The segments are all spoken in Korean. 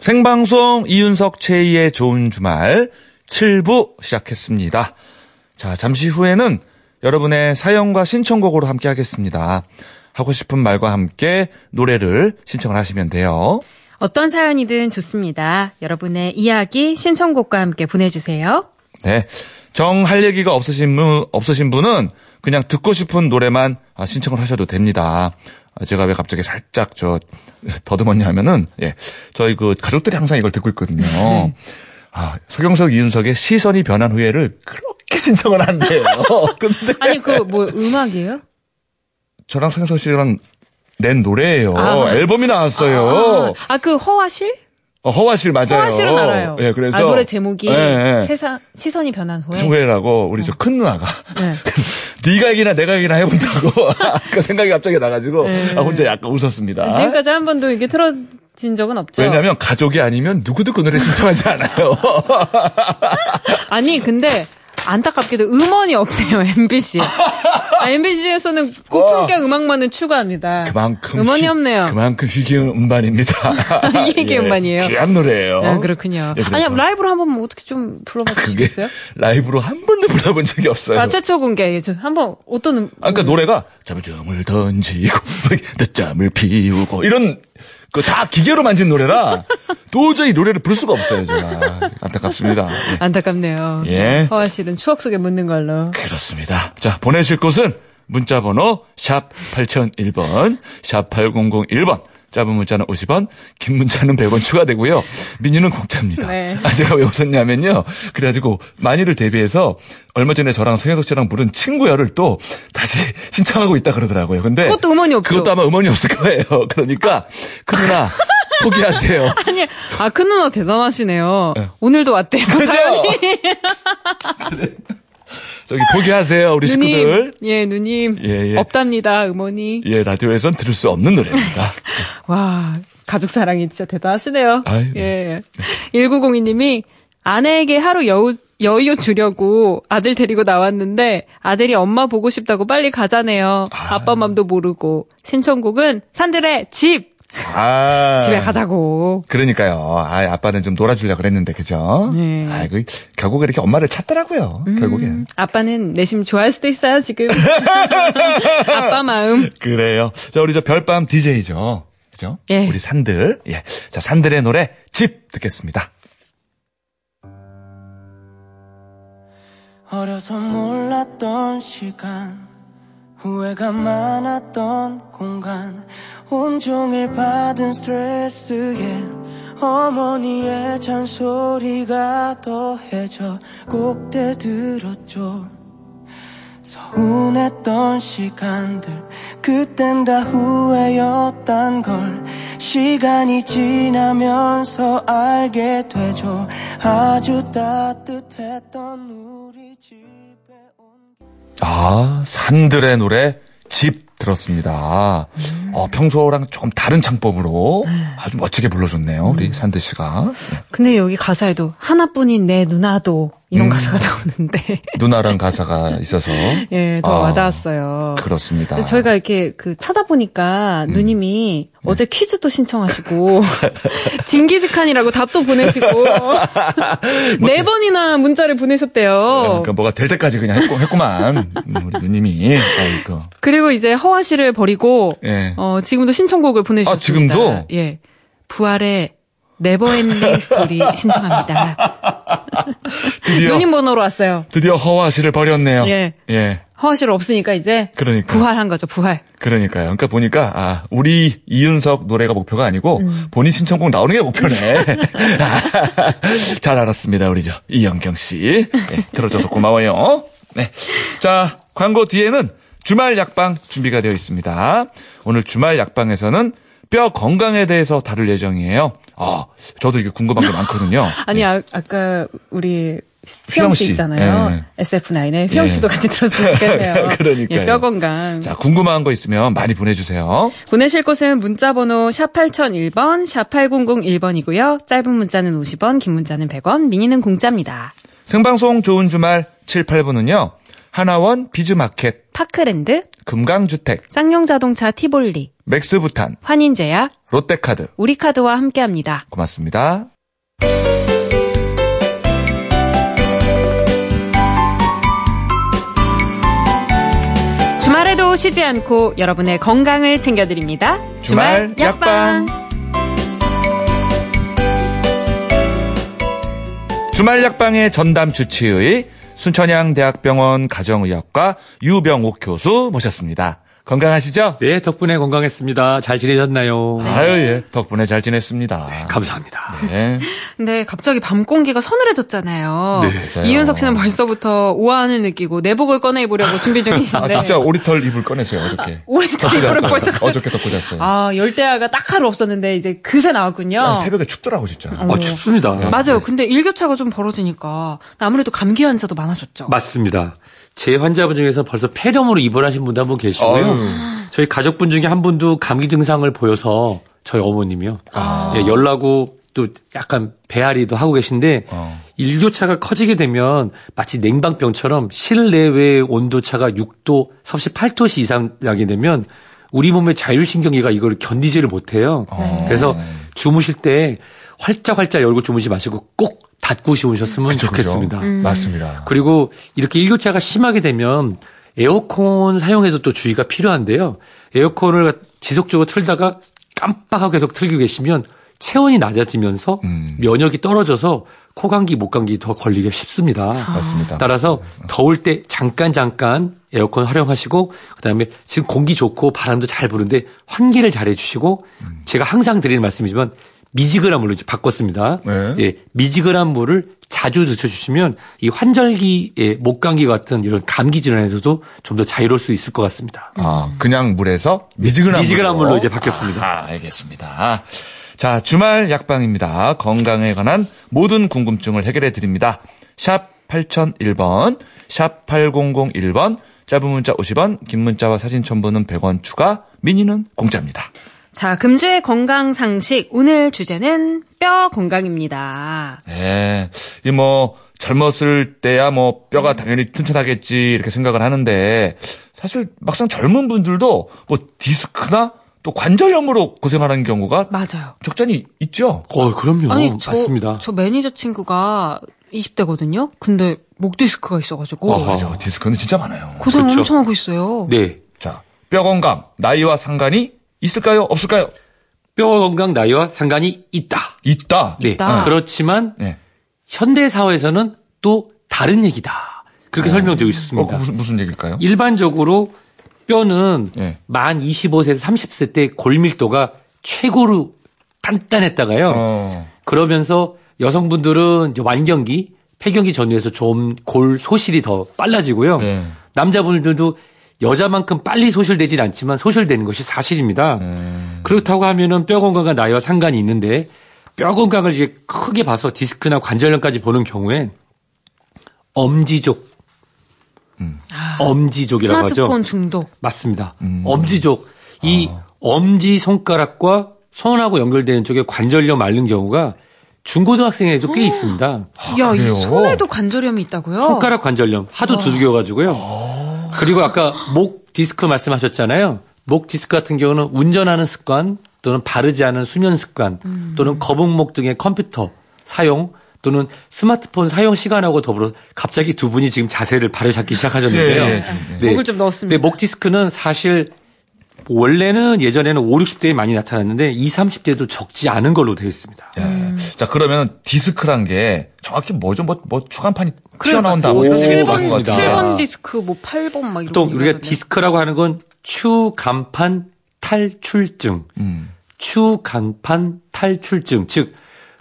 생방송 이윤석 최희의 좋은 주말 7부 시작했습니다. 자, 잠시 후에는 여러분의 사연과 신청곡으로 함께 하겠습니다. 하고 싶은 말과 함께 노래를 신청을 하시면 돼요. 어떤 사연이든 좋습니다. 여러분의 이야기, 신청곡과 함께 보내주세요. 네. 정 할 얘기가 없으신 분, 없으신 분은 그냥 듣고 싶은 노래만 아, 신청을 하셔도 됩니다. 아, 제가 왜 갑자기 살짝 저 더듬었냐 하면은 예. 저희 그 가족들이 항상 이걸 듣고 있거든요. 아, 서경석 이윤석의 시선이 변한 후에를 그렇게 신청을 한대요. 근데 아니, 그, 뭐, 음악이에요? 저랑 서경석 씨랑 낸 노래예요. 아. 앨범이 나왔어요. 아, 그 허화실? 어, 허화실 맞아요. 허화실은 알아요. 예, 그래서 아, 노래 제목이 예, 예. 세상, 시선이 변한 후에. 후회라고 우리 저 큰 누나가 네. 네가 얘기나 내가 얘기나 해본다고 그 생각이 갑자기 나가지고 네. 아, 혼자 약간 웃었습니다. 지금까지 한 번도 이게 틀어 진 적은 없죠. 왜냐하면 가족이 아니면 누구도 그 노래 신청하지 않아요. 아니, 근데 안타깝게도 음원이 없어요, MBC. 아, MBC에서는 고품격 음악만을 추구합니다. 그만큼 음원이 휘- 없네요. 그만큼 희귀한 음반입니다. 이게 예, 음반이에요? 귀한 노래예요. 아, 그렇군요. 예, 아니, 라이브로 한번 뭐 어떻게 좀 불러봐 그게 주시겠어요? 라이브로 한 번도 불러본 적이 없어요. 아, 최초 공개. 저 한번 어떤 음, 아, 그러니까 노래가 점점을 던지고 늦잠을 피우고 이런 그다 기계로 만진 노래라 도저히 노래를 부를 수가 없어요, 제가. 안타깝습니다. 예. 안타깝네요. 예. 허아 씨는 추억 속에 묻는 걸로. 그렇습니다. 자, 보내실 곳은 문자번호 샵 8001번, 샵 8001번. 짧은 문자는 50원, 긴 문자는 100원 추가되고요. 민유는 공짜입니다. 네. 아, 제가 왜 웃었냐면요. 그래가지고 만일을 대비해서 얼마 전에 저랑 성현석 씨랑 부른 친구야를 또 다시 신청하고 있다 그러더라고요. 근데 그것도 음원이 없죠. 그것도 아마 음원이 없을 거예요. 그러니까 큰 누나 포기하세요. 아니, 아, 큰 누나 대단하시네요. 네. 오늘도 왔대요. 사연이. 저기 포기하세요, 우리 식구들. 누님. 예, 누님. 예, 예. 없답니다, 음원이. 예, 라디오에선 들을 수 없는 노래입니다. 와, 가족 사랑이 진짜 대단하시네요. 아유, 예. 1902님이 아내에게 하루 여우, 여유 주려고 아들 데리고 나왔는데 아들이 엄마 보고 싶다고 빨리 가자네요. 아빠 맘도 모르고. 신청곡은 산들의 집! 아. 집에 가자고. 그러니까요. 아, 아빠는 좀 놀아주려고 그랬는데, 그죠? 네. 아이고, 결국에 이렇게 엄마를 찾더라고요. 결국에. 아빠는 내심 좋아할 수도 있어요, 지금. 아빠 마음. 그래요. 자, 우리 저 별밤 DJ죠. 그죠? 예. 우리 산들. 예. 자, 산들의 노래, 집 듣겠습니다. 어려서 몰랐던 시간 후회가 많았던 공간 온종일 받은 스트레스에 어머니의 잔소리가 더해져 꼭대 들었죠. 서운했던 시간들 그땐 다 후회였단 걸 시간이 지나면서 알게 되죠. 아주 따뜻했던 우리 온 아, 산들의 노래, 집 들었습니다. 어, 평소랑 조금 다른 창법으로 아주 멋지게 불러줬네요. 우리 산들 씨가. 예. 근데 여기 가사에도 하나뿐인 내 누나도 이런 음. 가사가 나오는데 누나랑 가사가 있어서. 예, 더 아, 와닿았어요. 그렇습니다. 저희가 이렇게 그 찾아보니까 음. 누님이 네. 어제 퀴즈도 신청하시고 징기즈칸이라고 답도 보내시고 네 번이나 문자를 보내셨대요. 그러니까 뭐가 될 때까지 그냥 했고, 했구만. 음, 우리 누님이. 아이고. 그리고 이제 허화 씨를 버리고 예. 어, 지금도 신청곡을 보내주셨습니다. 아, 지금도? 예, 부활의 Never Ending Story 신청합니다. 드디어, 누님 번호로 왔어요. 드디어 허화 씨를 버렸네요. 예. 예. 허화 씨를 없으니까 이제 그러니까. 부활한 거죠. 부활. 그러니까요. 그러니까 보니까 아 우리 이윤석 노래가 목표가 아니고 음. 본인 신청곡 나오는 게 목표네. 잘 알았습니다, 우리 저 이영경 씨. 네, 들어줘서 고마워요. 네, 자 광고 뒤에는 주말 약방 준비가 되어 있습니다. 오늘 주말 약방에서는 뼈 건강에 대해서 다룰 예정이에요. 아, 저도 이게 궁금한 게 많거든요. 아니 아, 아까 우리 휘영 휘영 씨 씨. 있잖아요. 예. SF9의 휘영 예. 씨도 같이 들었으면 좋겠네요. 그러니까요. 예, 뼈 건강. 자, 궁금한 거 있으면 많이 보내주세요. 보내실 곳은 문자번호 샵 8001번, 샵 8001번이고요. 짧은 문자는 50원, 긴 문자는 100원, 미니는 공짜입니다. 생방송 좋은 주말 7, 8분은요. 하나원 비즈마켓, 파크랜드, 금강주택, 쌍용자동차 티볼리, 맥스부탄, 환인제약, 롯데카드. 우리카드와 함께합니다. 고맙습니다. 주말에도 쉬지 않고 여러분의 건강을 챙겨드립니다. 주말 약방. 주말 약방의 전담 주치의 순천향대학병원 가정의학과 유병옥 교수 모셨습니다. 건강하시죠? 네, 덕분에 건강했습니다. 잘 지내셨나요? 아유, 예. 덕분에 잘 지냈습니다. 감사합니다. 네. 근데 갑자기 밤 공기가 서늘해졌잖아요. 네, 맞아요. 이윤석 씨는 벌써부터 우아함을 느끼고 내복을 꺼내 입으려고 준비 아, 중이신데. 진짜 오리털 이불 꺼냈어요, 어저께. 오리털 이불을. 벌써 어저께 덮고 잤어요. 아, 열대야가 딱 하루 없었는데 이제 그새 나왔군요. 아, 새벽에 춥더라고, 진짜. 어, 춥습니다. 맞아요. 근데 일교차가 좀 벌어지니까 아무래도 감기 환자도 많아졌죠. 맞습니다. 제 환자분 중에서 벌써 폐렴으로 입원하신 분도 한 분 계시고요. 아유. 저희 가족분 중에 한 분도 감기 증상을 보여서 저희 어머님이요. 아. 예, 열나고 또 약간 배앓이도 하고 계신데 어. 일교차가 커지게 되면 마치 냉방병처럼 실내외 온도차가 6도, 섭씨 8도씨 이상 나게 되면 우리 몸의 자율신경계가 이걸 견디지를 못해요. 어. 그래서 주무실 때 활짝 활짝 열고 주무지 마시고 꼭 닫고 주무셨으면 그쵸? 좋겠습니다. 맞습니다. 그리고 이렇게 일교차가 심하게 되면 에어컨 사용에도 또 주의가 필요한데요. 에어컨을 지속적으로 틀다가 깜빡하고 계속 틀고 계시면 체온이 낮아지면서 음. 면역이 떨어져서 코감기, 목감기 더 걸리기 쉽습니다. 맞습니다. 따라서 더울 때 잠깐 잠깐 에어컨 활용하시고 그다음에 지금 공기 좋고 바람도 잘 부는데 환기를 잘 해주시고 음. 제가 항상 드리는 말씀이지만 미지근한 물로 이제 바꿨습니다. 네. 예, 미지근한 물을 자주 드셔주시면 이 환절기, 예, 목감기 같은 이런 감기 질환에서도 좀 더 자유로울 수 있을 것 같습니다. 아, 그냥 물에서 미지근한, 미지근한 물로. 물로 이제 바뀌었습니다. 아, 알겠습니다. 자, 주말 약방입니다. 건강에 관한 모든 궁금증을 해결해 드립니다. 샵 8001번, 샵 8001번, 짧은 문자 50원, 긴 문자와 사진 첨부는 100원 추가, 미니는 공짜입니다. 자, 금주의 건강 상식. 오늘 주제는 뼈 건강입니다. 예. 이 뭐, 젊었을 때야 뭐, 뼈가 당연히 튼튼하겠지, 이렇게 생각을 하는데, 사실 막상 젊은 분들도 뭐, 디스크나 또 관절염으로 고생하는 경우가 맞아요. 적잖이 있죠? 어, 그럼요. 아니, 저, 맞습니다. 저 매니저 친구가 20대거든요? 근데 목 디스크가 있어가지고. 어허. 맞아. 디스크는 진짜 많아요. 고생 그렇죠. 엄청 하고 있어요. 네. 자, 뼈 건강, 나이와 상관이 있을까요? 없을까요? 뼈 건강 나이와 상관이 있다. 있다. 네. 있다. 그렇지만 네. 현대 사회에서는 또 다른 얘기다. 그렇게 설명되고 어, 있었습니다. 그 무슨, 무슨 얘기일까요? 일반적으로 뼈는 예. 만 25세에서 30세 때 골밀도가 최고로 단단했다가요. 어, 그러면서 여성분들은 이제 완경기, 폐경기 전후에서 좀 골 소실이 더 빨라지고요. 네. 남자분들도 여자만큼 빨리 소실되진 않지만 소실되는 것이 사실입니다. 음. 그렇다고 하면은 뼈 건강과 나이와 상관이 있는데 뼈 건강을 이제 크게 봐서 디스크나 관절염까지 보는 경우엔 엄지족, 엄지족이라고 하죠. 스마트폰 중독. 맞습니다. 엄지족. 이 엄지 손가락과 손하고 연결되는 쪽에 관절염 앓는 경우가 중고등학생에도 꽤 있습니다. 야, 이 그래요? 손에도 관절염이 있다고요? 손가락 관절염 하도 두들겨가지고요. 그리고 아까 목 디스크 말씀하셨잖아요. 목 디스크 같은 경우는 운전하는 습관 또는 바르지 않은 수면 습관 또는 거북목 등의 컴퓨터 사용 또는 스마트폰 사용 시간하고 더불어 갑자기 두 분이 지금 자세를 바로잡기 시작하셨는데요. 예, 예, 좀, 예. 목을 좀 넣었습니다. 네, 목 디스크는 사실 원래는 예전에는 5, 60대에 많이 나타났는데 20, 30대도 적지 않은 걸로 되어 있습니다. 예. 자, 그러면 디스크란 게 정확히 뭐죠? 뭐, 뭐, 추간판이 그래, 튀어나온다. 뭐 오, 이런 얘기 7번, 들어본 것 맞습니다. 같아요. 7번 디스크, 뭐 8번 막 이런 또거 우리가. 디스크라고 하는 건 추간판 탈출증. 음. 추간판 탈출증. 즉,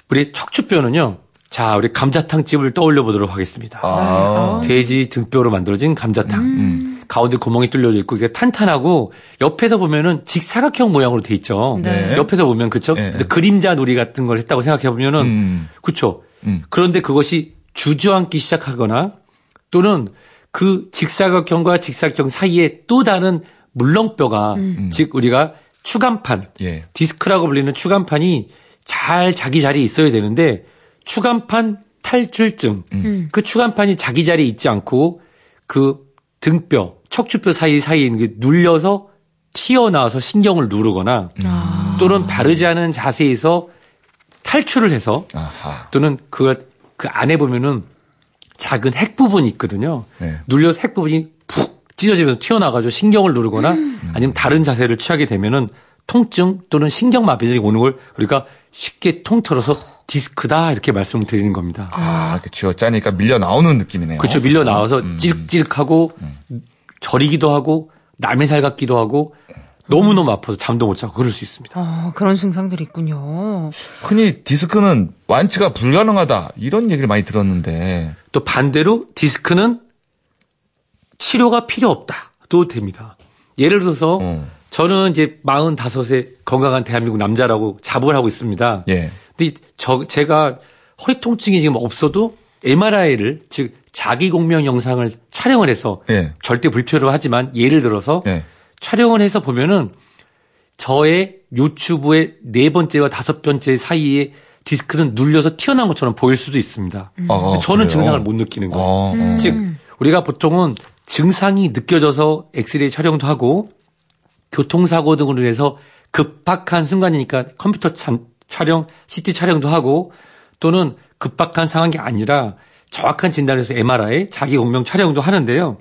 우리 척추뼈는요, 자, 우리 감자탕 집을 떠올려 보도록 하겠습니다. 아. 돼지 등뼈로 만들어진 감자탕. 음. 가운데 구멍이 뚫려져 있고 이게 탄탄하고 옆에서 보면은 직사각형 모양으로 돼 있죠. 네. 옆에서 보면 그쵸? 네. 그림자 놀이 같은 걸 했다고 생각해 보면은 음. 그쵸? 음. 그런데 그것이 주저앉기 시작하거나 또는 그 직사각형과 직사각형 사이에 또 다른 물렁뼈가 즉 우리가 추간판 예. 디스크라고 불리는 추간판이 잘 자기 자리에 있어야 되는데 추간판 탈출증. 그 추간판이 자기 자리에 있지 않고 그 등뼈, 척추뼈 사이 사이에 있는 게 눌려서 튀어나와서 신경을 누르거나 또는 바르지 않은 자세에서 탈출을 해서 아하. 또는 그, 그 안에 보면은 작은 핵 부분이 있거든요. 네. 눌려서 핵 부분이 푹 찢어지면서 튀어나가지고 신경을 누르거나 아니면 다른 자세를 취하게 되면은 통증 또는 신경마비들이 오는 걸 우리가 쉽게 통틀어서 디스크다 이렇게 말씀을 드리는 겁니다. 아, 쥐어 짜니까 밀려 나오는 느낌이네요. 그렇죠. 밀려 나와서 찌릿찌릿하고 저리기도 하고 남의 살 같기도 하고 너무너무 아파서 잠도 못 자고 그럴 수 있습니다. 어, 그런 증상들이 있군요. 흔히 디스크는 완치가 불가능하다 이런 얘기를 많이 들었는데 또 반대로 디스크는 치료가 필요 없다도 됩니다. 예를 들어서 어. 저는 이제 45세 건강한 대한민국 남자라고 자부를 하고 있습니다. 예. 근데 저 제가 허리 통증이 지금 없어도 MRI를 즉 자기 공명 영상을 촬영을 해서 예. 절대 불필요로 하지만 예를 들어서 예. 촬영을 해서 보면은 저의 요추부의 네 번째와 다섯 번째 사이에 디스크는 눌려서 튀어나온 것처럼 보일 수도 있습니다. 어, 저는 그래요? 증상을 못 느끼는 거예요. 어, 어. 즉 우리가 보통은 증상이 느껴져서 엑스레이 촬영도 하고 교통사고 등으로 인해서 급박한 순간이니까 컴퓨터 참- 촬영, CT 촬영도 하고 또는 급박한 상황이 아니라 정확한 진단을 해서 MRI, 자기 공명 촬영도 하는데요.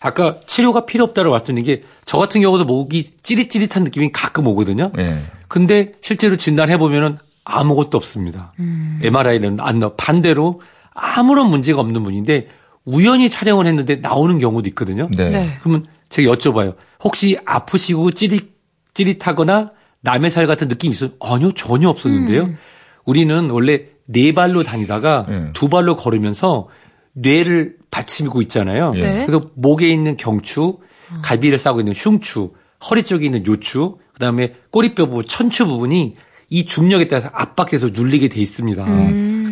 아까 치료가 필요 없다고 말씀드린 게 저 같은 경우도 목이 찌릿찌릿한 느낌이 가끔 오거든요. 예. 근데 실제로 진단해 보면은 아무것도 없습니다. MRI는 안 나. 반대로 아무런 문제가 없는 분인데 우연히 촬영을 했는데 나오는 경우도 있거든요. 네. 네. 그러면 제가 여쭤봐요. 혹시 아프시고 찌릿 찌릿하거나 남의 살 같은 느낌이 있어요? 아니요, 전혀 없었는데요. 우리는 원래 네 발로 다니다가 네. 두 발로 걸으면서 뇌를 받치고 있잖아요. 예. 네. 그래서 목에 있는 경추, 갈비를 싸고 있는 흉추, 허리 쪽에 있는 요추, 그다음에 꼬리뼈 부분, 천추 부분이 이 중력에 따라서 압박해서 눌리게 돼 있습니다.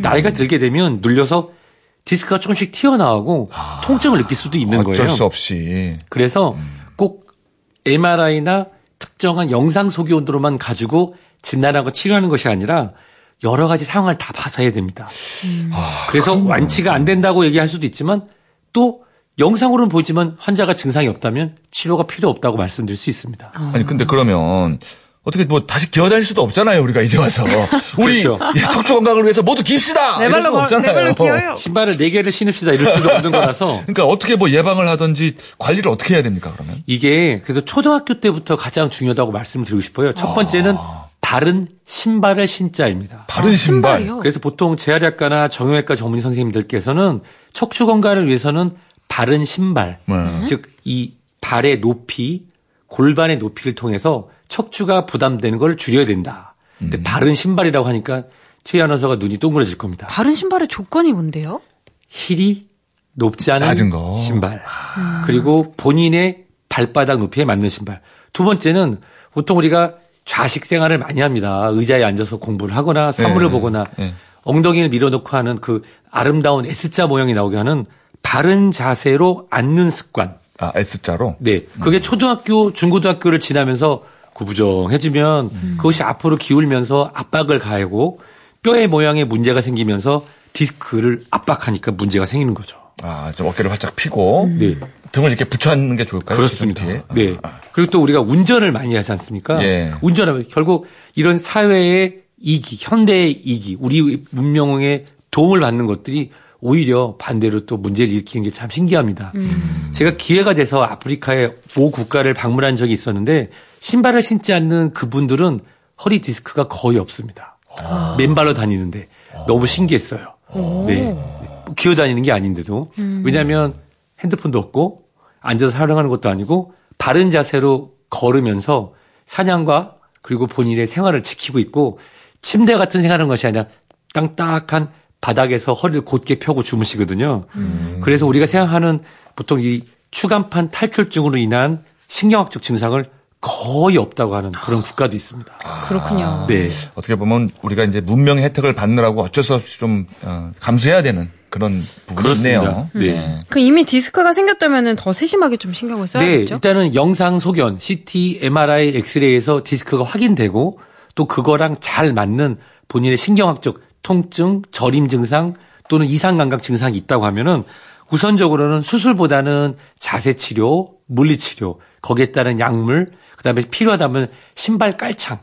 나이가 들게 되면 눌려서 디스크가 조금씩 튀어나오고 통증을 느낄 수도 있는 어쩔 거예요. 수 없이 그래서 꼭 MRI나 특정한 영상 소기 온도로만 가지고 진단하고 치료하는 것이 아니라 여러 가지 상황을 다 봐서 해야 됩니다. 그래서 완치가 안 된다고 얘기할 수도 있지만 또 영상으로는 보이지만 환자가 증상이 없다면 치료가 필요 없다고 말씀드릴 수 있습니다. 아니 근데 그러면 어떻게 뭐 다시 기어다닐 수도 없잖아요 우리가 이제 와서 우리 그렇죠. 예, 척추 건강을 위해서 모두 깁시다 내 이럴 걸- 없잖아요. 기어요. 신발을 4개를 신읍시다 이럴 수도 없는 거라서 그러니까 어떻게 뭐 예방을 하든지 관리를 어떻게 해야 됩니까 그러면? 이게 그래서 초등학교 때부터 가장 중요하다고 말씀을 드리고 싶어요. 첫 번째는 바른 신발을 신자입니다. 바른 신발. 신발이요? 그래서 보통 재활의학과나 정형외과 전문의 선생님들께서는 척추 건강을 위해서는 바른 신발, 네. 즉이 발의 높이, 골반의 높이를 통해서 척추가 부담되는 걸 줄여야 된다. 음. 근데 바른 신발이라고 하니까 최 아나운서가 눈이 동그래질 겁니다. 바른 신발의 조건이 뭔데요? 힐이 높지 않은 낮은 거. 신발. 그리고 본인의 발바닥 높이에 맞는 신발. 두 번째는 보통 우리가 좌식 생활을 많이 합니다. 의자에 앉아서 공부를 하거나 사물을 네. 보거나 네. 엉덩이를 밀어놓고 하는 그 아름다운 S자 모양이 나오게 하는 바른 자세로 앉는 습관. 아 S자로. 네. 그게 초등학교, 중고등학교를 지나면서 구부정해지면 그것이 앞으로 기울면서 압박을 가하고 뼈의 모양에 문제가 생기면서 디스크를 압박하니까 문제가 생기는 거죠. 아 좀 어깨를 활짝 피고 네. 등을 이렇게 붙여앉는 게 좋을까요? 그렇습니다. 뒤에? 네. 아, 그리고 또 우리가 운전을 많이 하지 않습니까? 예. 운전하면 결국 이런 사회의 이기, 현대의 이기, 우리 문명에 도움을 받는 것들이 오히려 반대로 또 문제를 일으키는 게 참 신기합니다. 제가 기회가 돼서 아프리카의 모 국가를 방문한 적이 있었는데 신발을 신지 않는 그분들은 허리 디스크가 거의 없습니다. 맨발로 다니는데 너무 신기했어요. 네. 기어 다니는 게 아닌데도. 왜냐하면 핸드폰도 없고 앉아서 촬영하는 것도 아니고 바른 자세로 걸으면서 사냥과 그리고 본인의 생활을 지키고 있고 침대 같은 생활하는 것이 아니라 땅딱한 바닥에서 허리를 곧게 펴고 주무시거든요. 음. 그래서 우리가 생각하는 보통 이 추간판 탈출증으로 인한 신경학적 증상을 거의 없다고 하는 그런 국가도 있습니다. 그렇군요. 네. 어떻게 보면 우리가 이제 문명의 혜택을 받느라고 어쩔 수 없이 좀 어, 감수해야 되는 그런 부분이 있네요. 네. 그 이미 디스크가 생겼다면은 더 세심하게 좀 신경을 네, 써야겠죠. 일단은 영상 소견, CT, MRI, 엑스레이에서 디스크가 확인되고 또 그거랑 잘 맞는 본인의 신경학적 통증, 저림 증상 또는 이상 감각 증상이 있다고 하면은 우선적으로는 수술보다는 자세 치료, 물리 치료, 거기에 따른 약물, 그다음에 필요하다면 신발 깔창,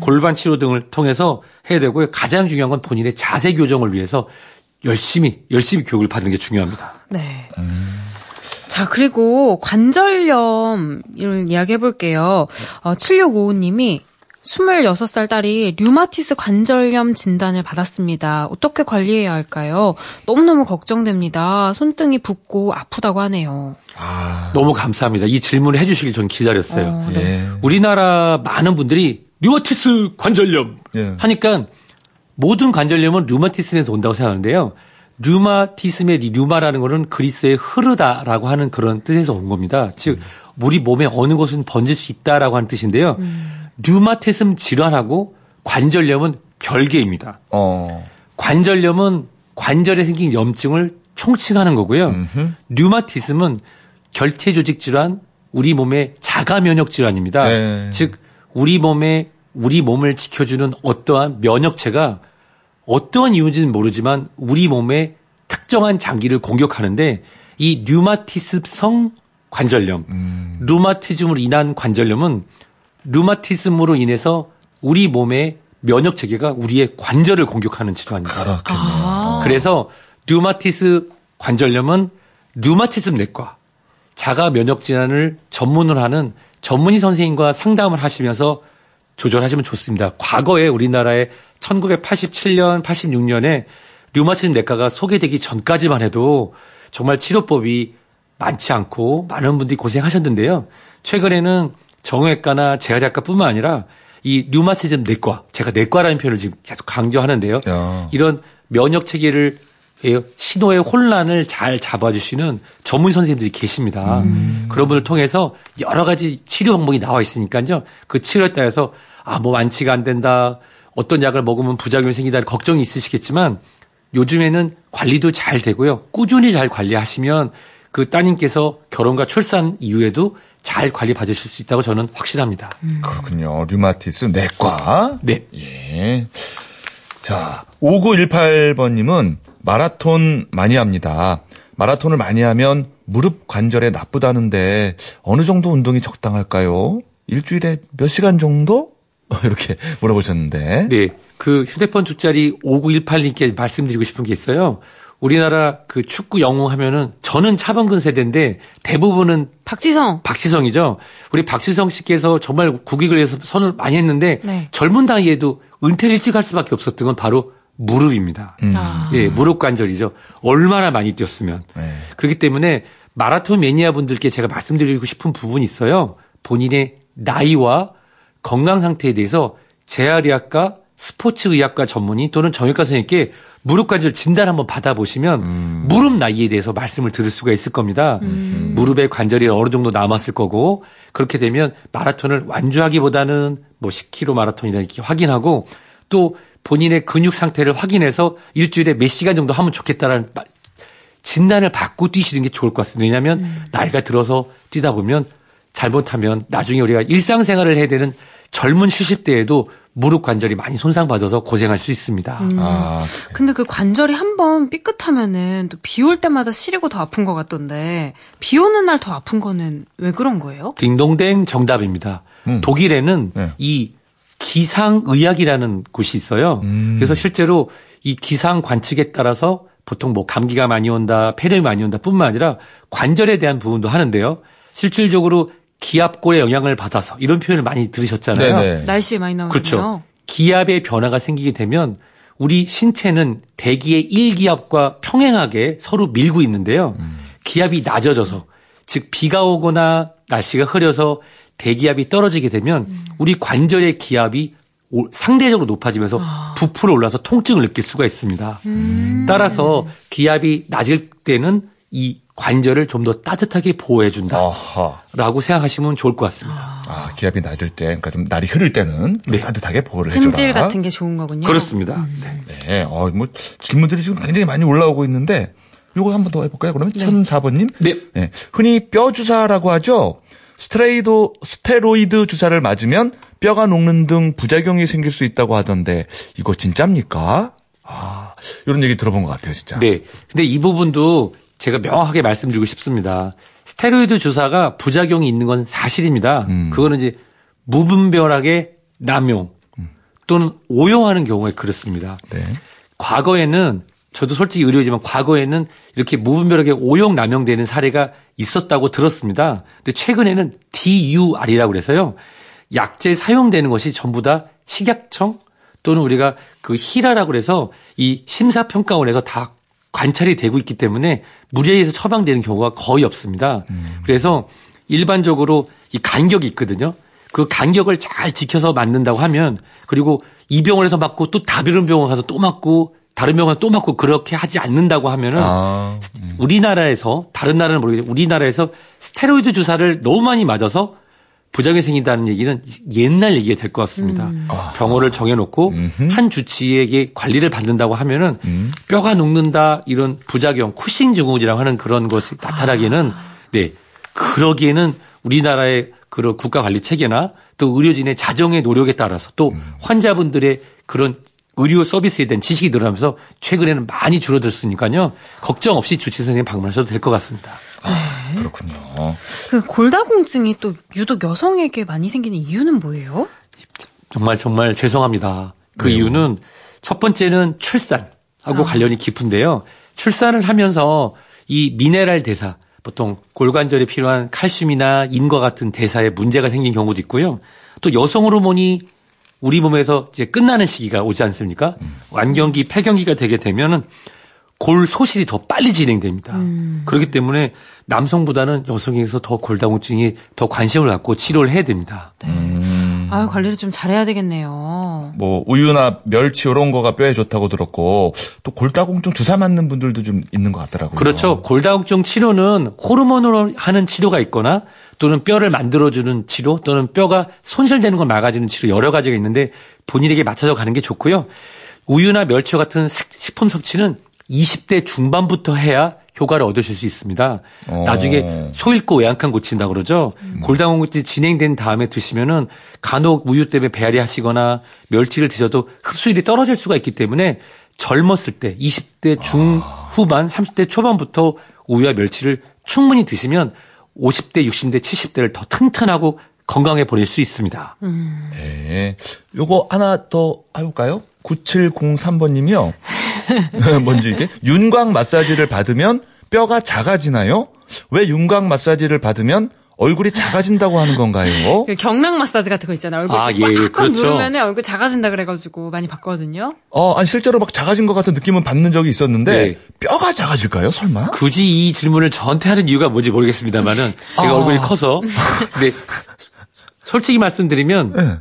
골반 치료 등을 통해서 해야 되고요. 가장 중요한 건 본인의 자세 교정을 위해서 열심히 열심히 교육을 받는 게 중요합니다. 네. 자, 그리고 관절염 이런 이야기 해볼게요. 어, 7655님이 26살 딸이 류마티스 관절염 진단을 받았습니다. 어떻게 관리해야 할까요? 너무너무 걱정됩니다. 손등이 붓고 아프다고 하네요. 아, 너무 감사합니다. 이 질문을 해주시길 전 기다렸어요. 어, 네. 예. 우리나라 많은 분들이 류마티스 관절염 예. 하니까 모든 관절염은 류마티스에서 온다고 생각하는데요. 류마티스의 이 류마라는 거는 그리스의 흐르다라고 하는 그런 뜻에서 온 겁니다. 즉 우리 몸에 어느 곳은 번질 수 있다라고 하는 뜻인데요. 류마티즘 질환하고 관절염은 별개입니다. 어, 관절염은 관절에 생긴 염증을 총칭하는 거고요. 음흠. 류마티즘은 결체 조직 질환, 우리 몸의 자가 면역 질환입니다. 네. 즉 우리 몸에 우리 몸을 지켜주는 어떠한 면역체가 어떠한 이유인지는 모르지만 우리 몸의 특정한 장기를 공격하는데 이 류마티스성 관절염, 음. 류마티즘으로 인한 관절염은 류마티즘으로 인해서 우리 몸의 면역 체계가 우리의 관절을 공격하는 질환입니다. 그렇겠네요. 아. 그래서 류마티스 관절염은 류마티즘 내과 자가 면역 질환을 전문으로 하는 전문의 선생님과 상담을 하시면서 조절하시면 좋습니다. 과거에 우리나라에 1987년, 86년에 류마티즘 내과가 소개되기 전까지만 해도 정말 치료법이 많지 않고 많은 분들이 고생하셨는데요. 최근에는 정형외과나 재활의학과뿐만 아니라 이 류마티즘 내과, 제가 내과라는 표현을 지금 계속 강조하는데요. 야. 이런 면역 체계를 예, 신호의 혼란을 잘 잡아주시는 전문 선생님들이 계십니다. 그런 분을 통해서 여러 가지 치료 방법이 나와 있으니까요. 그 치료에 따라서 아, 뭐 완치가 안 된다. 어떤 약을 먹으면 부작용이 생기다 걱정이 있으시겠지만 요즘에는 관리도 잘 되고요. 꾸준히 잘 관리하시면 그 따님께서 결혼과 출산 이후에도 잘 관리 받으실 수 있다고 저는 확실합니다. 그렇군요. 류마티스 내과. 네. 예. 자, 5918번님은 마라톤 많이 합니다. 마라톤을 많이 하면 무릎 관절에 나쁘다는데 어느 정도 운동이 적당할까요? 일주일에 몇 시간 정도? 이렇게 물어보셨는데. 네. 그 휴대폰 뒷자리 5918님께 말씀드리고 싶은 게 있어요. 우리나라 그 축구 영웅 하면은 저는 차범근 세대인데 대부분은 박지성. 박시성이죠. 우리 박시성 씨께서 정말 국익을 위해서 선을 많이 했는데 네. 젊은 나이에도 은퇴를 일찍 할 수밖에 없었던 건 바로 무릎입니다. 음. 아. 예, 무릎 관절이죠. 얼마나 많이 뛰었으면. 네. 그렇기 때문에 마라톤 매니아 분들께 제가 말씀드리고 싶은 부분이 있어요. 본인의 나이와 건강 상태에 대해서 재활의학과 스포츠 의학과 전문의 또는 정형외과 선생님께 무릎 관절 진단 한번 받아보시면 무릎 나이에 대해서 말씀을 들을 수가 있을 겁니다. 무릎의 관절이 어느 정도 남았을 거고 그렇게 되면 마라톤을 완주하기보다는 뭐 10km 마라톤이라 이렇게 확인하고 또 본인의 근육 상태를 확인해서 일주일에 몇 시간 정도 하면 좋겠다라는 말- 진단을 받고 뛰시는 게 좋을 것 같습니다. 왜냐하면 나이가 들어서 뛰다 보면 잘못하면 나중에 우리가 일상생활을 해야 되는 젊은 70대에도 무릎 관절이 많이 손상받아서 고생할 수 있습니다. 아, 근데 그 관절이 한번 삐끗하면은 또 비 올 때마다 시리고 더 아픈 것 같던데 비 오는 날 더 아픈 거는 왜 그런 거예요? 딩동댕 정답입니다. 음. 독일에는 네. 이 기상의학이라는 곳이 있어요. 음. 그래서 실제로 이 기상 관측에 따라서 보통 뭐 감기가 많이 온다, 폐렴이 많이 온다 뿐만 아니라 관절에 대한 부분도 하는데요. 실질적으로 기압골의 영향을 받아서 이런 표현을 많이 들으셨잖아요. 네네. 날씨에 많이 나오잖아요. 그렇죠. 기압의 변화가 생기게 되면 우리 신체는 대기의 1기압과 평행하게 서로 밀고 있는데요. 기압이 낮아져서 즉 비가 오거나 날씨가 흐려서 대기압이 떨어지게 되면 우리 관절의 기압이 오- 상대적으로 높아지면서 부풀어 올라서 통증을 느낄 수가 있습니다. 따라서 기압이 낮을 때는 이 관절을 좀 더 따뜻하게 보호해 준다라고. 생각하시면 좋을 것 같습니다. 아, 기압이 낮을 때, 그러니까 좀 날이 흐를 때는 좀 네. 따뜻하게 보호를 해줘라. 찜질 같은 게 좋은 거군요. 그렇습니다. 네. 네, 어, 뭐, 질문들이 지금 굉장히 많이 올라오고 있는데, 요거 한번 더 해볼까요? 그러면 천사번님 네. 흔히 뼈 주사라고 하죠? 스테레이도, 스테로이드 주사를 맞으면 뼈가 녹는 등 부작용이 생길 수 있다고 하던데, 이거 진짜입니까? 아, 이런 얘기 들어본 것 같아요, 진짜. 네. 근데 이 부분도 제가 명확하게 말씀드리고 싶습니다. 스테로이드 주사가 부작용이 있는 건 사실입니다. 음. 그거는 이제 무분별하게 남용 또는 오용하는 경우에 그렇습니다. 네. 과거에는 저도 솔직히 의료지만 과거에는 이렇게 무분별하게 오용 남용되는 사례가 있었다고 들었습니다. 근데 최근에는 DUR이라고 그래서요. 약제 사용되는 것이 전부 다 식약청 또는 우리가 그 히라라고 그래서 이 심사평가원에서 다 관찰이 되고 있기 때문에 무리해서 처방되는 경우가 거의 없습니다. 그래서 일반적으로 이 간격이 있거든요. 그 간격을 잘 지켜서 맞는다고 하면 그리고 이 병원에서 맞고 또 다른 병원 가서 또 맞고 다른 병원 또 맞고 그렇게 하지 않는다고 하면은 아, 우리나라에서 다른 나라는 모르겠지만 우리나라에서 스테로이드 주사를 너무 많이 맞아서 부작용이 생긴다는 얘기는 옛날 얘기가 될 것 같습니다. 병원을 정해놓고 한 주치의에게 관리를 받는다고 하면은 뼈가 녹는다 이런 부작용 쿠싱 증후군이라고 하는 그런 것이 나타나기에는 네 그러기에는 우리나라의 그런 국가 관리 체계나 또 의료진의 자정의 노력에 따라서 또 환자분들의 그런 의료 서비스에 대한 지식이 늘어나면서 최근에는 많이 줄어들었으니까요. 걱정 없이 주치 선생님 방문하셔도 될 것 같습니다. 아, 그렇군요. 그 골다공증이 또 유독 여성에게 많이 생기는 이유는 뭐예요? 정말 정말 죄송합니다. 그 이유는 첫 번째는 출산하고 관련이 깊은데요. 출산을 하면서 이 미네랄 대사, 보통 골관절에 필요한 칼슘이나 인과 같은 대사에 문제가 생긴 경우도 있고요. 또 여성 호르몬이 우리 몸에서 이제 끝나는 시기가 오지 않습니까? 완경기, 폐경기가 되게 되면은 골 소실이 더 빨리 진행됩니다. 그렇기 때문에 남성보다는 여성에서 더 골다공증이 더 관심을 갖고 치료를 해야 됩니다. 아유, 관리를 좀 잘해야 되겠네요. 뭐, 우유나 멸치 이런 거가 뼈에 좋다고 들었고, 또 골다공증 주사 맞는 분들도 좀 있는 것 같더라고요. 그렇죠. 골다공증 치료는 호르몬으로 하는 치료가 있거나 또는 뼈를 만들어주는 치료 또는 뼈가 손실되는 걸 막아주는 치료 여러 가지가 있는데 본인에게 맞춰서 가는 게 좋고요. 우유나 멸치 같은 식- 식품 섭취는 20대 중반부터 해야 효과를 얻으실 수 있습니다. 어. 나중에 소 잃고 외양간 고친다 그러죠. 골다공증이 진행된 다음에 드시면은 간혹 우유 때문에 배앓이 하시거나 멸치를 드셔도 흡수율이 떨어질 수가 있기 때문에 젊었을 때 20대 중후반, 30대 초반부터 우유와 멸치를 충분히 드시면 50대, 60대, 70대를 더 튼튼하고 건강해 보낼 수 있습니다. 네. 요거 하나 더 해볼까요? 9703번님이요. 뭔지 이게? 윤곽 마사지를 받으면 뼈가 작아지나요? 왜 윤곽 마사지를 받으면 얼굴이 작아진다고 하는 건가요? 그 경락 마사지 같은 거 있잖아요. 얼굴 아, 예, 꽉꽉 그렇죠. 누르면 얼굴 작아진다 그래가지고 많이 봤거든요. 어, 아니, 실제로 막 작아진 것 같은 느낌은 받는 적이 있었는데, 네. 뼈가 작아질까요, 설마? 굳이 이 질문을 저한테 하는 이유가 뭔지 모르겠습니다만은 제가 아. 얼굴이 커서 근데 솔직히 말씀드리면 네.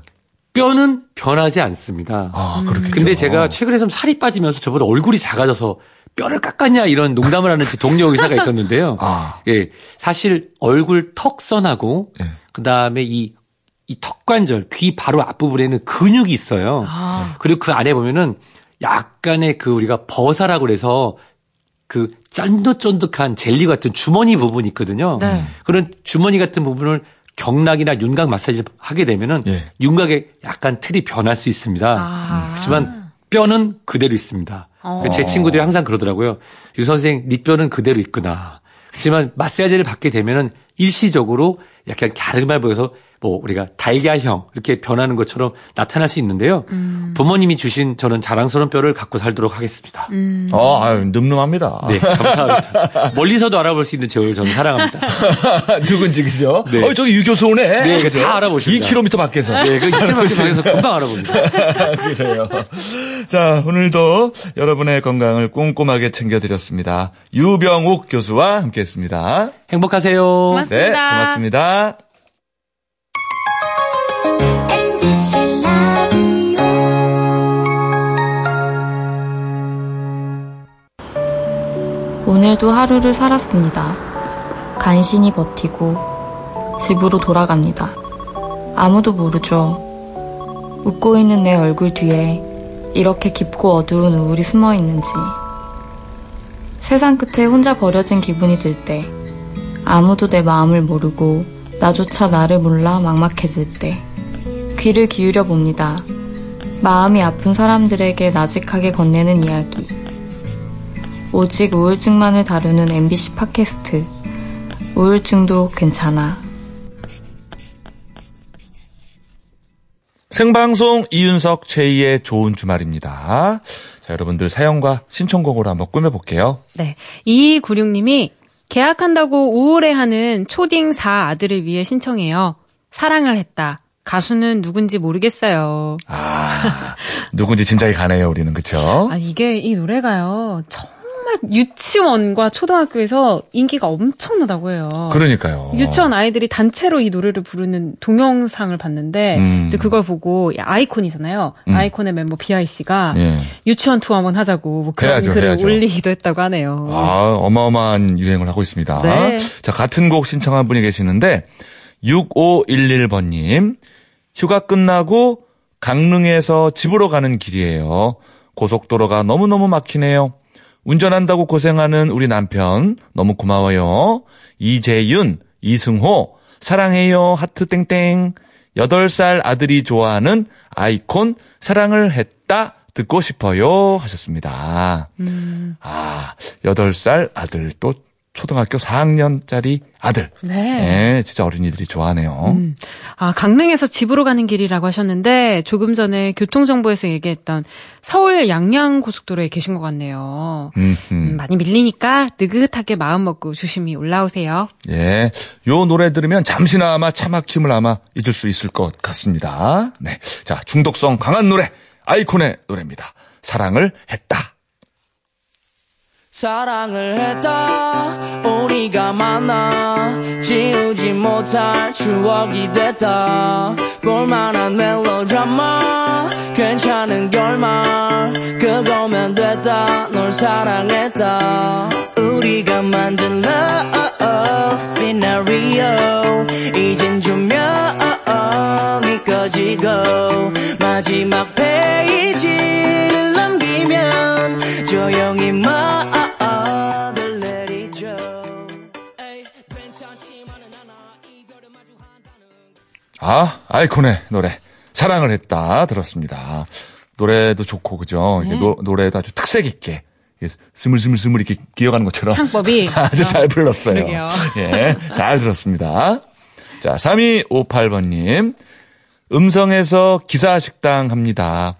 뼈는 변하지 않습니다. 아, 그렇겠죠. 근데 제가 최근에 좀 살이 빠지면서 저보다 얼굴이 작아져서 뼈를 깎았냐 이런 농담을 하는 제 동료 의사가 있었는데요. 아. 예, 사실 얼굴 턱선하고 예. 그 다음에 이, 이 턱관절, 귀 바로 앞부분에는 근육이 있어요. 아. 그리고 그 안에 보면은 약간의 그 우리가 버사라고 그래서 그 쫀득쫀득한 젤리 같은 주머니 부분이 있거든요. 네. 그런 주머니 같은 부분을 경락이나 윤곽 마사지를 하게 되면은 예. 윤곽에 약간 틀이 변할 수 있습니다. 아. 하지만 뼈는 그대로 있습니다. 어. 제 친구들이 항상 그러더라고요. 유 선생, 네 뼈는 그대로 있구나. 하지만 마사지를 받게 되면은 일시적으로 약간 갸름해 보여서 뭐 우리가 달걀형 이렇게 변하는 것처럼 나타날 수 있는데요. 음. 부모님이 주신 저는 자랑스러운 뼈를 갖고 살도록 하겠습니다. 음. 어, 아유, 늠름합니다. 네, 감사합니다. 멀리서도 알아볼 수 있는 제를 저는 사랑합니다. 누군지, 그죠? 네. 어, 저기 유교수 오네. 네, 그죠? 다 알아보십니다. 2km 밖에서. 네, 그 이틀 방에서 금방 알아봅니다. 그래요. 자, 오늘도 여러분의 건강을 꼼꼼하게 챙겨드렸습니다. 유병욱 교수와 함께 했습니다. 행복하세요. 고맙습니다. 네, 고맙습니다. 오늘도 하루를 살았습니다. 간신히 버티고 집으로 돌아갑니다. 아무도 모르죠. 웃고 있는 내 얼굴 뒤에 이렇게 깊고 어두운 우울이 숨어 있는지. 세상 끝에 혼자 버려진 기분이 들 때, 아무도 내 마음을 모르고 나조차 나를 몰라 막막해질 때, 귀를 기울여 봅니다. 마음이 아픈 사람들에게 나직하게 건네는 이야기. 오직 우울증만을 다루는 MBC 팟캐스트. 우울증도 괜찮아. 생방송 이윤석 최희의 좋은 주말입니다. 자, 여러분들 사연과 신청곡으로 한번 꾸며볼게요. 네. 2296님이 계약한다고 우울해하는 초딩 4 아들을 위해 신청해요. 사랑을 했다. 가수는 누군지 모르겠어요. 아, 누군지 짐작이 가네요, 우리는. 그쵸? 아, 이게 이 노래가요. 정 말 유치원과 초등학교에서 인기가 엄청나다고 해요. 그러니까요. 유치원 아이들이 단체로 이 노래를 부르는 동영상을 봤는데 음. 이제 그걸 보고 아이콘이잖아요. 음. 아이콘의 멤버 비아이 씨가 예. 유치원 투어 한번 하자고 뭐 그런 해야죠, 글을 해야죠. 올리기도 했다고 하네요. 아, 어마어마한 유행을 하고 있습니다. 네. 자, 같은 곡 신청한 분이 계시는데, 6511번님, 휴가 끝나고 강릉에서 집으로 가는 길이에요. 고속도로가 너무너무 막히네요. 운전한다고 고생하는 우리 남편, 너무 고마워요. 이재윤, 이승호, 사랑해요, 하트 땡땡. 8살 아들이 좋아하는 아이콘, 사랑을 했다, 듣고 싶어요. 하셨습니다. 아, 8살 아들, 또 초등학교 4학년짜리 아들. 네. 네, 진짜 어린이들이 좋아하네요. 아, 강릉에서 집으로 가는 길이라고 하셨는데 조금 전에 교통정보에서 얘기했던 서울 양양 고속도로에 계신 것 같네요. 음, 많이 밀리니까 느긋하게 마음 먹고 조심히 올라오세요. 예. 요 노래 들으면 잠시나마 차 막힘을 아마 잊을 수 있을 것 같습니다. 네. 자, 중독성 강한 노래, 아이콘의 노래입니다. 사랑을 했다. 사랑을 했다. 우리가 만나 지우지 못할 추억이 됐다. 볼만한 멜로드라마 괜찮은 결말 그거면 됐다. 널 사랑했다. 우리가 만든 love scenario. 이젠 조명이 꺼지고 마지막 아, 아이콘의 노래. 사랑을 했다. 들었습니다. 노래도 좋고, 그죠? 네. 노, 노래도 아주 특색 있게. 스물스물스물 이렇게 기어가는 것처럼. 창법이 아주 잘 불렀어요. 그러게요. 예, 잘 들었습니다. 자, 3258번님. 음성에서 기사 식당 합니다.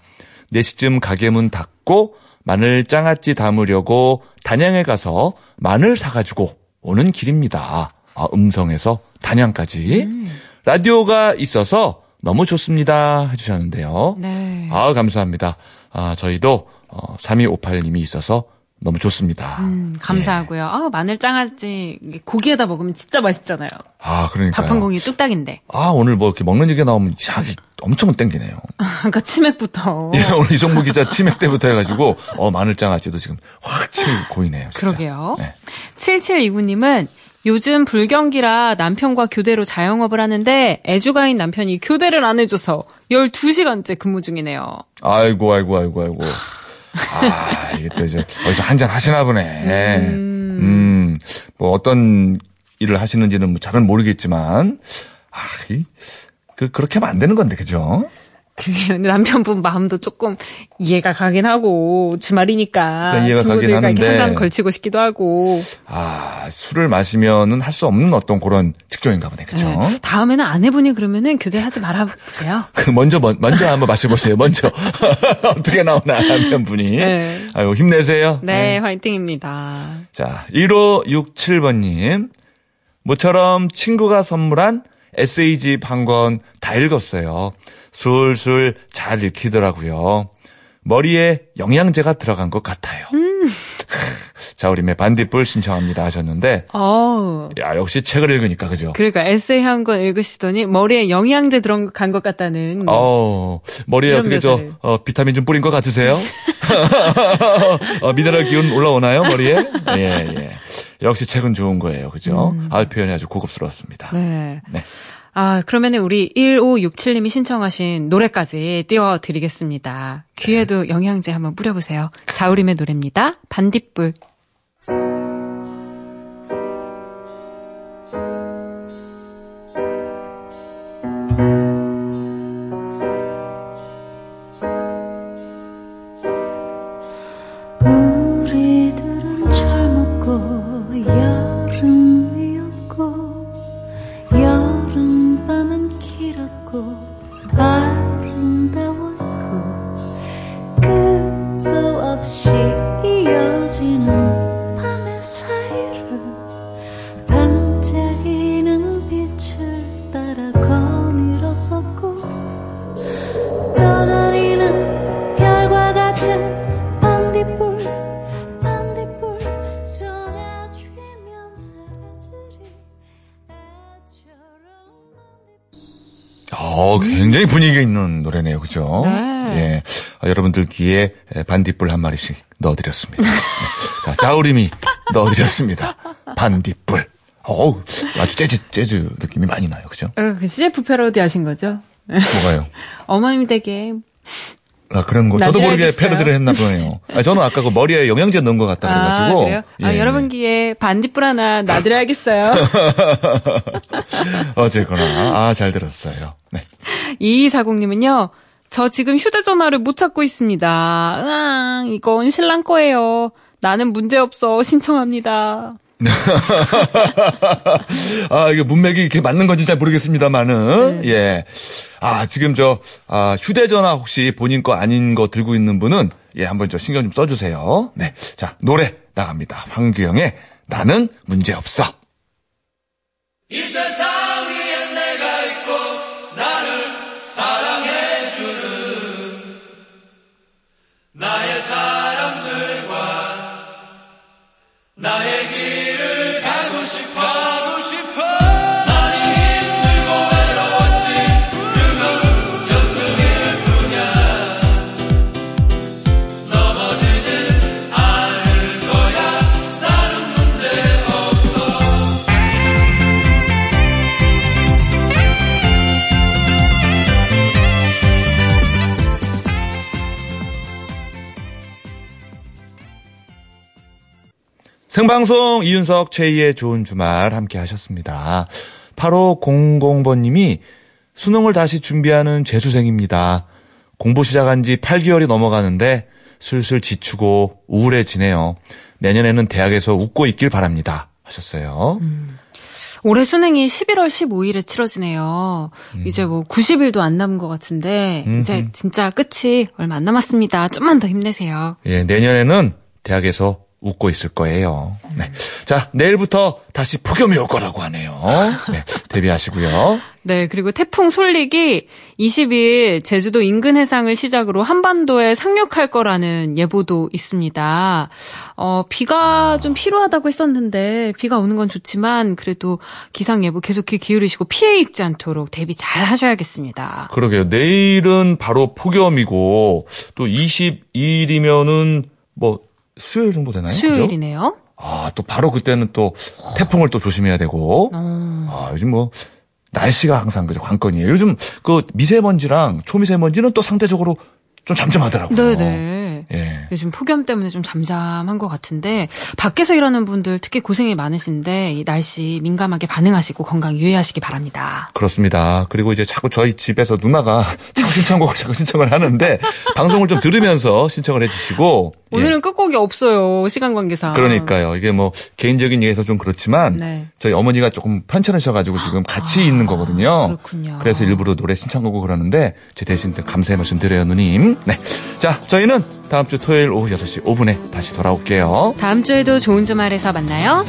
4시쯤 가게 문 닫고 마늘 장아찌 담으려고 단양에 가서 마늘 사가지고 오는 길입니다. 아, 음성에서 단양까지. 라디오가 있어서 너무 좋습니다. 해주셨는데요. 네. 아, 감사합니다. 아, 저희도 어, 3258님이 있어서 너무 좋습니다. 음, 감사하고요. 아, 마늘 장아찌 고기에다 먹으면 진짜 맛있잖아요. 아, 그러니까. 밥 한 공기 뚝딱인데. 아, 오늘 뭐 이렇게 먹는 얘기가 나오면 이상하게 엄청 땡기네요. 아까 치맥부터. 예, 오늘 이종무 기자 치맥 때부터 해가지고, 어, 마늘 장아찌도 지금 확 침이 고이네요. 진짜. 그러게요. 네. 7729님은 요즘 불경기라 남편과 교대로 자영업을 하는데 애주가인 남편이 교대를 안 해줘서 12시간째 근무 중이네요. 아이고, 아이고, 아이고, 아이고. 아, 이게 또 이제 어디서 한잔 하시나 보네. 음, 뭐 어떤 일을 하시는지는 뭐 잘은 모르겠지만, 아, 이, 그, 그렇게 하면 안 되는 건데, 그죠? 그러게요. 남편분 마음도 조금 이해가 가긴 하고 주말이니까 그러니까 이해가 가긴 하는데. 한잔 걸치고 싶기도 하고 아, 술을 마시면은 할 수 없는 어떤 그런 직종인가 보네, 그죠? 네. 다음에는 아내분이 그러면은 교대하지 말아 보세요. 그 먼저 먼- 먼저 한번 마셔보세요. 먼저 어떻게 나오나 남편분이. 네. 아유 힘내세요. 네, 화이팅입니다. 자 1567번님 모처럼 친구가 선물한 한권다 읽었어요. 술술 잘 읽히더라고요. 머리에 영양제가 들어간 것 같아요. 자우림의 반딧불 신청합니다 하셨는데 어. 야 역시 책을 읽으니까 그죠? 그러니까 에세이 한 권 읽으시더니 머리에 영양제 들어간 것 같다는. 어 머리에 어떻게 저 묘사를. 어, 비타민 좀 뿌린 것 같으세요? 어, 미네랄 기운 올라오나요 머리에? 예 예. 역시 책은 좋은 거예요, 그죠? 아 표현이 아주 고급스러웠습니다. 네. 네. 아, 그러면은 우리 1567님이 신청하신 노래까지 띄워드리겠습니다. 귀에도 영양제 한번 뿌려보세요. 자우림의 노래입니다. 반딧불. 굉장히 분위기 있는 노래네요, 그죠? 네. 예. 아, 여러분들 귀에 반딧불 한 마리씩 넣어드렸습니다. 네. 자, 자우림이 넣어드렸습니다. 반딧불. 어우, 아주 재즈, 재즈 느낌이 많이 나요, 그죠? 어, 그 CF 패러디 하신 거죠? 뭐가요? 어머님 댁에 아, 그런 거. 저도 모르게 나중에 패러디를 했나 보네요. 아, 저는 아까 그 머리에 영양제 넣은 것 같다 아, 그래가지고. 그래요? 아, 예. 여러분 귀에 반딧불 하나 놔드려야겠어요. 어쨌거나, 아, 잘 들었어요. 네. 2240님은요, 저 지금 휴대전화를 못 찾고 있습니다. 으앙, 이건 신랑 거예요. 나는 문제없어. 신청합니다. 아, 이게 문맥이 이렇게 맞는 건지 잘 모르겠습니다만은, 네. 예. 아, 지금 저, 아, 휴대전화 혹시 본인 거 아닌 거 들고 있는 분은, 예, 한번 저 신경 좀 써주세요. 네. 자, 노래 나갑니다. 황규영의 나는 문제없어. 생방송 이윤석 최희의 좋은 주말 함께 하셨습니다. 8500번님이 수능을 다시 준비하는 재수생입니다. 공부 시작한 지 8개월이 넘어가는데 슬슬 지치고 우울해지네요. 내년에는 대학에서 웃고 있길 바랍니다. 하셨어요. 올해 수능이 11월 15일에 치러지네요. 이제 뭐 90일도 안 남은 것 같은데, 이제 진짜 끝이 얼마 안 남았습니다. 좀만 더 힘내세요. 예, 내년에는 대학에서 웃고 있을 거예요. 네. 자, 내일부터 다시 폭염이 올 거라고 하네요. 네, 대비하시고요. 네, 그리고 태풍 솔릭이 20일 제주도 인근 해상을 시작으로 한반도에 상륙할 거라는 예보도 있습니다. 어, 비가 좀 필요하다고 했었는데 비가 오는 건 좋지만 그래도 기상 예보 계속 귀 기울이시고 피해 입지 않도록 대비 잘 하셔야겠습니다. 그러게요. 내일은 바로 폭염이고 또 22일이면은 뭐 수요일 정도 되나요? 그죠? 수요일이네요. 아, 또 바로 그때는 또 태풍을 또 조심해야 되고. 어. 아, 요즘 뭐 날씨가 항상 그죠 관건이에요. 요즘 그 미세먼지랑 초미세먼지는 또 상대적으로 좀 잠잠하더라고요. 네네. 예. 요즘 폭염 때문에 좀 잠잠한 것 같은데 밖에서 일하는 분들 특히 고생이 많으신데 이 날씨 민감하게 반응하시고 건강 유의하시기 바랍니다. 그렇습니다. 그리고 이제 자꾸 저희 집에서 누나가 자꾸 신청곡을 자꾸 신청을 하는데 방송을 좀 들으면서 신청을 해주시고 예. 오늘은 끝곡이 없어요. 시간 관계상. 그러니까요. 이게 뭐 개인적인 얘기에서 좀 그렇지만 네. 저희 어머니가 조금 편찮으셔가지고 지금 같이 있는 거거든요. 그렇군요. 그래서 일부러 노래 신청하고 그러는데 제 대신 감사의 말씀 드려요, 누님. 네. 자, 저희는 다음 주 토요일 오후 6시 5분에 다시 돌아올게요. 다음 주에도 좋은 주말에서 만나요.